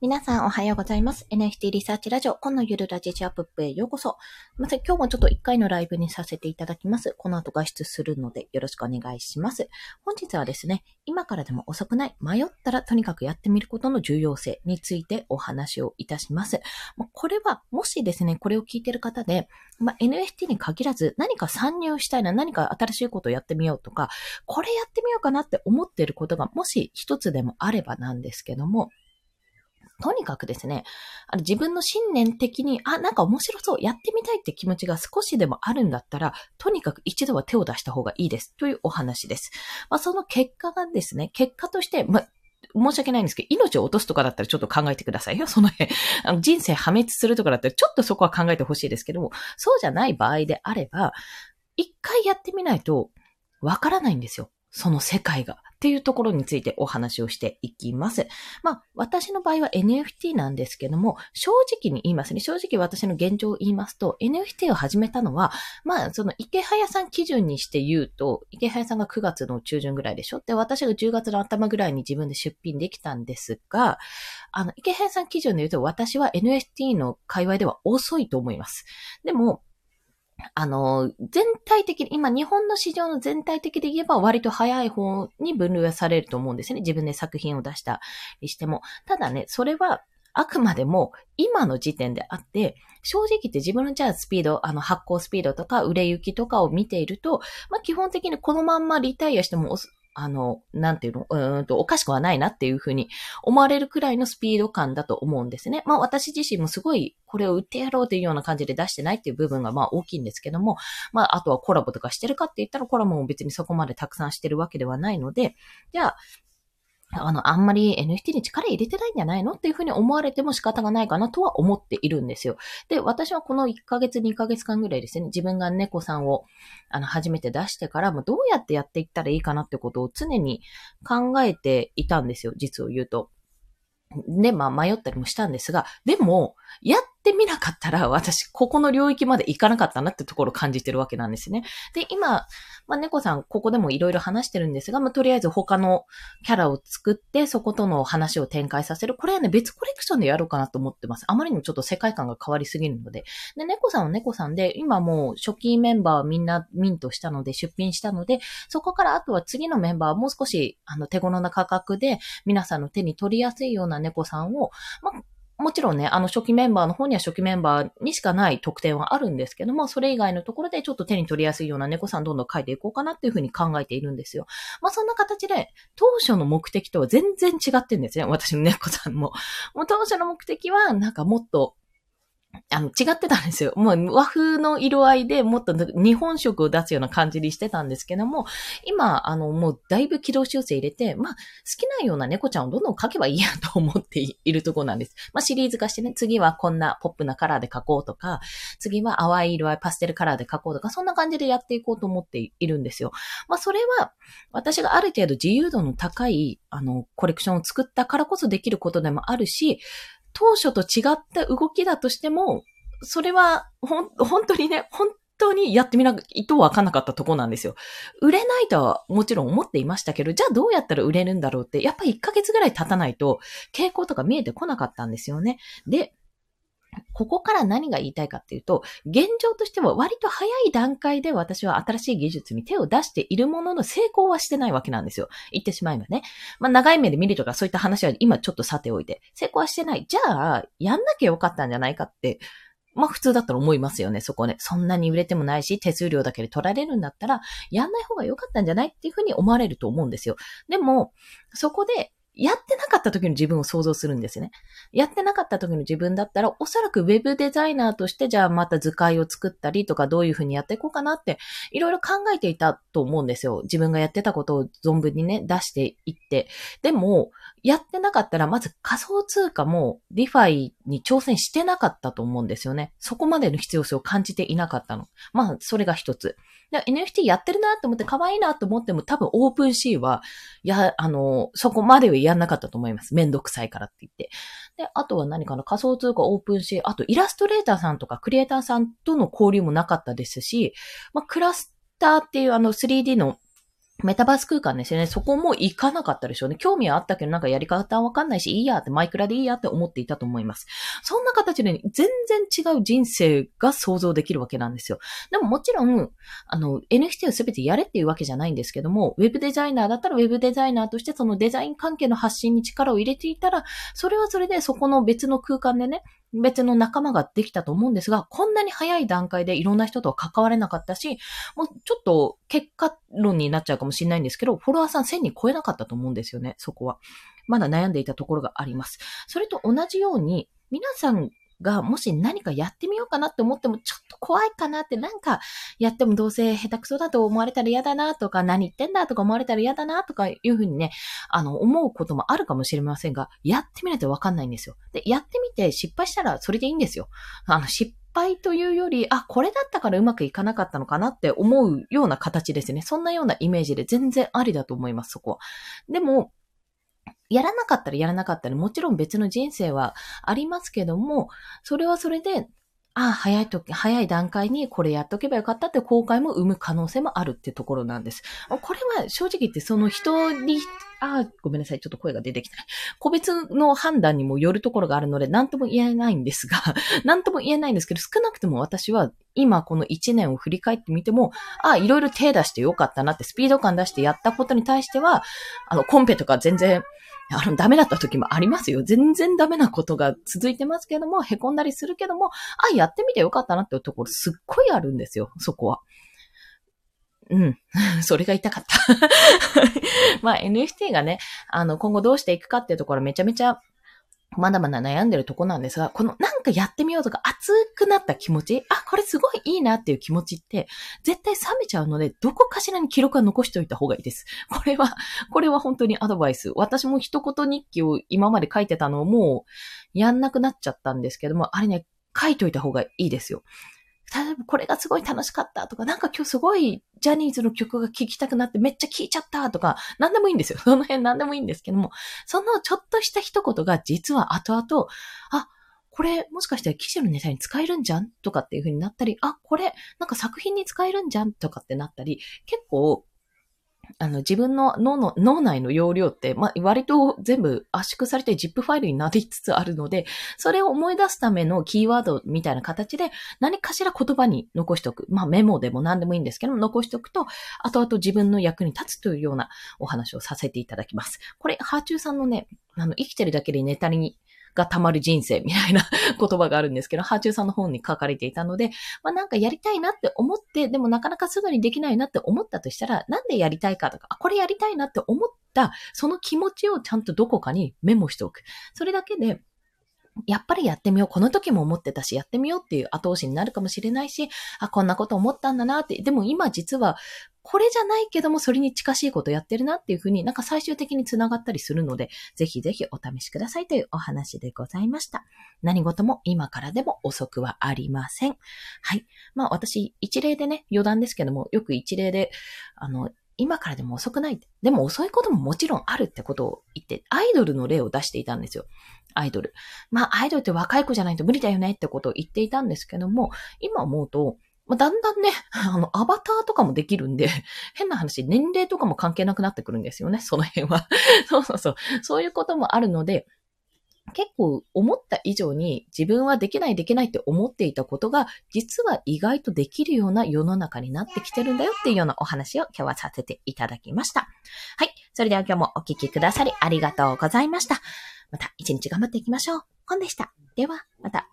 皆さんおはようございます。NFT リサーチラジオ、このゆるラジチアップへようこそ。まず今日もちょっと1回のライブにさせていただきます。この後外出するのでよろしくお願いします。本日はですね、今からでも遅くない、迷ったらとにかくやってみることの重要性についてお話をいたします。これは、もしですね、これを聞いている方で、まあ、NFT に限らず何か参入したいな、何か新しいことをやってみようとか、これやってみようかなって思っていることがもし一つでもあればなんですけども、とにかくですね、あの自分の信念的に、あ、なんか面白そう、やってみたいって気持ちが少しでもあるんだったら、とにかく一度は手を出した方がいいです。というお話です。まあ、その結果がですね、結果として、ま、申し訳ないんですけど、命を落とすとかだったらちょっと考えてくださいよ。その辺。あの人生破滅するとかだったらちょっとそこは考えてほしいですけども、そうじゃない場合であれば、一回やってみないとわからないんですよ。その世界が。っていうところについてお話をしていきます。まあ、私の場合は NFT なんですけども、正直に言いますね。正直私の現状を言いますと、NFT を始めたのは、まあ、その池早さん基準にして言うと、池早さんが9月の中旬ぐらいでしょ？で、私が10月の頭ぐらいに自分で出品できたんですが、あの、池早さん基準で言うと、私は NFT の界隈では遅いと思います。でも、あの、全体的に、今日本の市場の全体的で言えば割と早い方に分類はされると思うんですね。自分で作品を出したりしても。ただね、それはあくまでも今の時点であって、正直言って自分のじゃあスピード、あの発行スピードとか売れ行きとかを見ていると、まあ基本的にこのまんまリタイアしてもあの、なんていうの、うんと、おかしくはないなっていうふうに思われるくらいのスピード感だと思うんですね。まあ私自身もすごいこれを売ってやろうというような感じで出してないっていう部分がまあ大きいんですけども、まああとはコラボとかしてるかって言ったらコラボも別にそこまでたくさんしてるわけではないので、じゃあ、あの、あんまり NFT に力入れてないんじゃないのっていうふうに思われても仕方がないかなとは思っているんですよ。で、私はこの1ヶ月、2ヶ月間ぐらいですね、自分が猫さんを、あの、初めて出してから、もうどうやってやっていったらいいかなってことを常に考えていたんですよ、実を言うと。で、まあ迷ったりもしたんですが、でも、やっってみなかったら私、ここの領域まで行かなかったなってところを感じてるわけなんですね。で、今、まあ猫さん、ここでもいろいろ話してるんですが、まあとりあえず他のキャラを作って、そことの話を展開させる。これはね、別コレクションでやろうかなと思ってます。あまりにもちょっと世界観が変わりすぎるので。で、猫さんは猫さんで、今もう初期メンバーみんなミントしたので、出品したので、そこからあとは次のメンバーはもう少し、あの、手頃な価格で、皆さんの手に取りやすいような猫さんを、まあ、もちろんね、あの初期メンバーの方には初期メンバーにしかない特典はあるんですけども、それ以外のところでちょっと手に取りやすいような猫さんどんどん書いていこうかなっていうふうに考えているんですよ。まあそんな形で、当初の目的とは全然違ってんですね。私の猫さんも。もう当初の目的は、なんかもっと、あの、違ってたんですよ。もう和風の色合いでもっと日本色を出すような感じにしてたんですけども、今、あの、もうだいぶ軌道修正入れて、まあ、好きなような猫ちゃんをどんどん描けばいいやと思っているところなんです。まあ、シリーズ化してね、次はこんなポップなカラーで描こうとか、次は淡い色合いパステルカラーで描こうとか、そんな感じでやっていこうと思っているんですよ。まあ、それは、私がある程度自由度の高い、あの、コレクションを作ったからこそできることでもあるし、当初と違った動きだとしても、それは、ほん、本当にね、本当にやってみないとわかんなかったとこなんですよ。売れないとはもちろん思っていましたけど、じゃあどうやったら売れるんだろうって、やっぱ1ヶ月ぐらい経たないと、傾向とか見えてこなかったんですよね。で、ここから何が言いたいかっていうと、現状としては割と早い段階で私は新しい技術に手を出しているものの成功はしてないわけなんですよ。言ってしまえばね。まあ長い目で見るとかそういった話は今ちょっとさておいて、成功はしてない。じゃあ、やんなきゃよかったんじゃないかってまあ普通だったら思いますよね、そこね。そんなに売れてもないし、手数料だけで取られるんだったら、やんない方が良かったんじゃないっていうふうに思われると思うんですよ。でも、そこで、やってなかった時の自分を想像するんですね。やってなかった時の自分だったら、おそらくウェブデザイナーとして、じゃあまた図解を作ったりとか、どういうふうにやっていこうかなって、いろいろ考えていたと思うんですよ。自分がやってたことを存分にね、出していって。でも、やってなかったら、まず仮想通貨も DeFi に挑戦してなかったと思うんですよね。そこまでの必要性を感じていなかったの。まあ、それが一つ。NFT やってるなと思って可愛いなと思っても多分 OpenSea は、や、あの、そこまではやんなかったと思います。めんどくさいからって言って。で、あとは何かな？仮想通貨 OpenSea、あとイラストレーターさんとかクリエイターさんとの交流もなかったですし、まあ、クラスターっていうあの 3D のメタバース空間ですよね。そこも行かなかったでしょうね。興味はあったけど、なんかやり方はわかんないし、いいやって、マイクラでいいやって思っていたと思います。そんな形で、全然違う人生が想像できるわけなんですよ。でももちろん、あの、NFT を全てやれっていうわけじゃないんですけども、ウェブデザイナーだったらウェブデザイナーとしてそのデザイン関係の発信に力を入れていたら、それはそれでそこの別の空間でね、別の仲間ができたと思うんですが、こんなに早い段階でいろんな人とは関われなかったし、もうちょっと結論になっちゃうかもしれないんですけど、フォロワーさん1000人超えなかったと思うんですよね、そこは。まだ悩んでいたところがあります。それと同じように、皆さんがもし何かやってみようかなって思ってもちょっと怖いかなってなんかやってもどうせ下手くそだと思われたら嫌だなとか何言ってんだとか思われたら嫌だなとかいうふうにね、あの思うこともあるかもしれませんが、やってみないとわかんないんですよ。で、やってみて失敗したらそれでいいんですよ。あの失敗というより、あ、これだったからうまくいかなかったのかなって思うような形ですね。そんなようなイメージで全然ありだと思います、そこは。でも、やらなかったらやらなかったら、もちろん別の人生はありますけども、それはそれで、ああ、早い時、早い段階にこれやっとけばよかったって後悔も生む可能性もあるってところなんです。これは正直言ってその人に、ああ、ごめんなさい、ちょっと声が出てきた。個別の判断にもよるところがあるので、何とも言えないんですが、何とも言えないんですけど、少なくとも私は今この1年を振り返ってみても、ああ、いろいろ手出してよかったなって、スピード感出してやったことに対しては、あの、コンペとか全然、あの、ダメだった時もありますよ。全然ダメなことが続いてますけども、凹んだりするけども、あ、やってみてよかったなっていうところすっごいあるんですよ、そこは。うん。それが痛かった。まあ NFT がね、あの、今後どうしていくかっていうところめちゃめちゃまだまだ悩んでるとこなんですが、このなんかやってみようとか熱くなった気持ち、あ、これすごいいいなっていう気持ちって、絶対冷めちゃうので、どこかしらに記録は残しておいた方がいいです。これは、これは本当にアドバイス。私も一言日記を今まで書いてたのをもうやんなくなっちゃったんですけども、あれね、書いといた方がいいですよ。例えばこれがすごい楽しかったとか、なんか今日すごいジャニーズの曲が聴きたくなってめっちゃ聴いちゃったとか、なんでもいいんですよ。その辺なんでもいいんですけども、そのちょっとした一言が実は後々、あ、これもしかしたら記事のネタに使えるんじゃん？とかっていう風になったり、あ、これなんか作品に使えるんじゃん？とかってなったり、結構あの、自分の脳の、脳内の容量って、ま、割と全部圧縮されて ZIP ファイルになりつつあるので、それを思い出すためのキーワードみたいな形で、何かしら言葉に残しておく。まあ、メモでも何でもいいんですけど、残しておくと、後々自分の役に立つというようなお話をさせていただきます。これ、ハーチューさんのね、あの、生きてるだけでネタにがたまる人生みたいな 言葉があるんですけど、ハーチューさんの本に書かれていたので、まあなんかやりたいなって思って、でもなかなかすぐにできないなって思ったとしたら、なんでやりたいかとか、あ、これやりたいなって思った、その気持ちをちゃんとどこかにメモしておく。それだけで、やっぱりやってみよう。この時も思ってたし、やってみようっていう後押しになるかもしれないし、あ、こんなこと思ったんだなって。でも今実は、これじゃないけども、それに近しいことやってるなっていうふうになんか最終的に繋がったりするので、ぜひぜひお試しくださいというお話でございました。何事も今からでも遅くはありません。はい。まあ私、一例でね、余談ですけども、よく一例で、あの、今からでも遅くない。でも遅いことももちろんあるってことを言って、アイドルの例を出していたんですよ。アイドル。まあ、アイドルって若い子じゃないと無理だよねってことを言っていたんですけども、今思うと、まあ、だんだんね、あの、アバターとかもできるんで、変な話、年齢とかも関係なくなってくるんですよね、その辺は。そうそうそう。そういうこともあるので、結構思った以上に自分はできないできないって思っていたことが実は意外とできるような世の中になってきてるんだよっていうようなお話を今日はさせていただきました。はい。それでは今日もお聴きくださりありがとうございました。また一日頑張っていきましょう。本でした。では、また。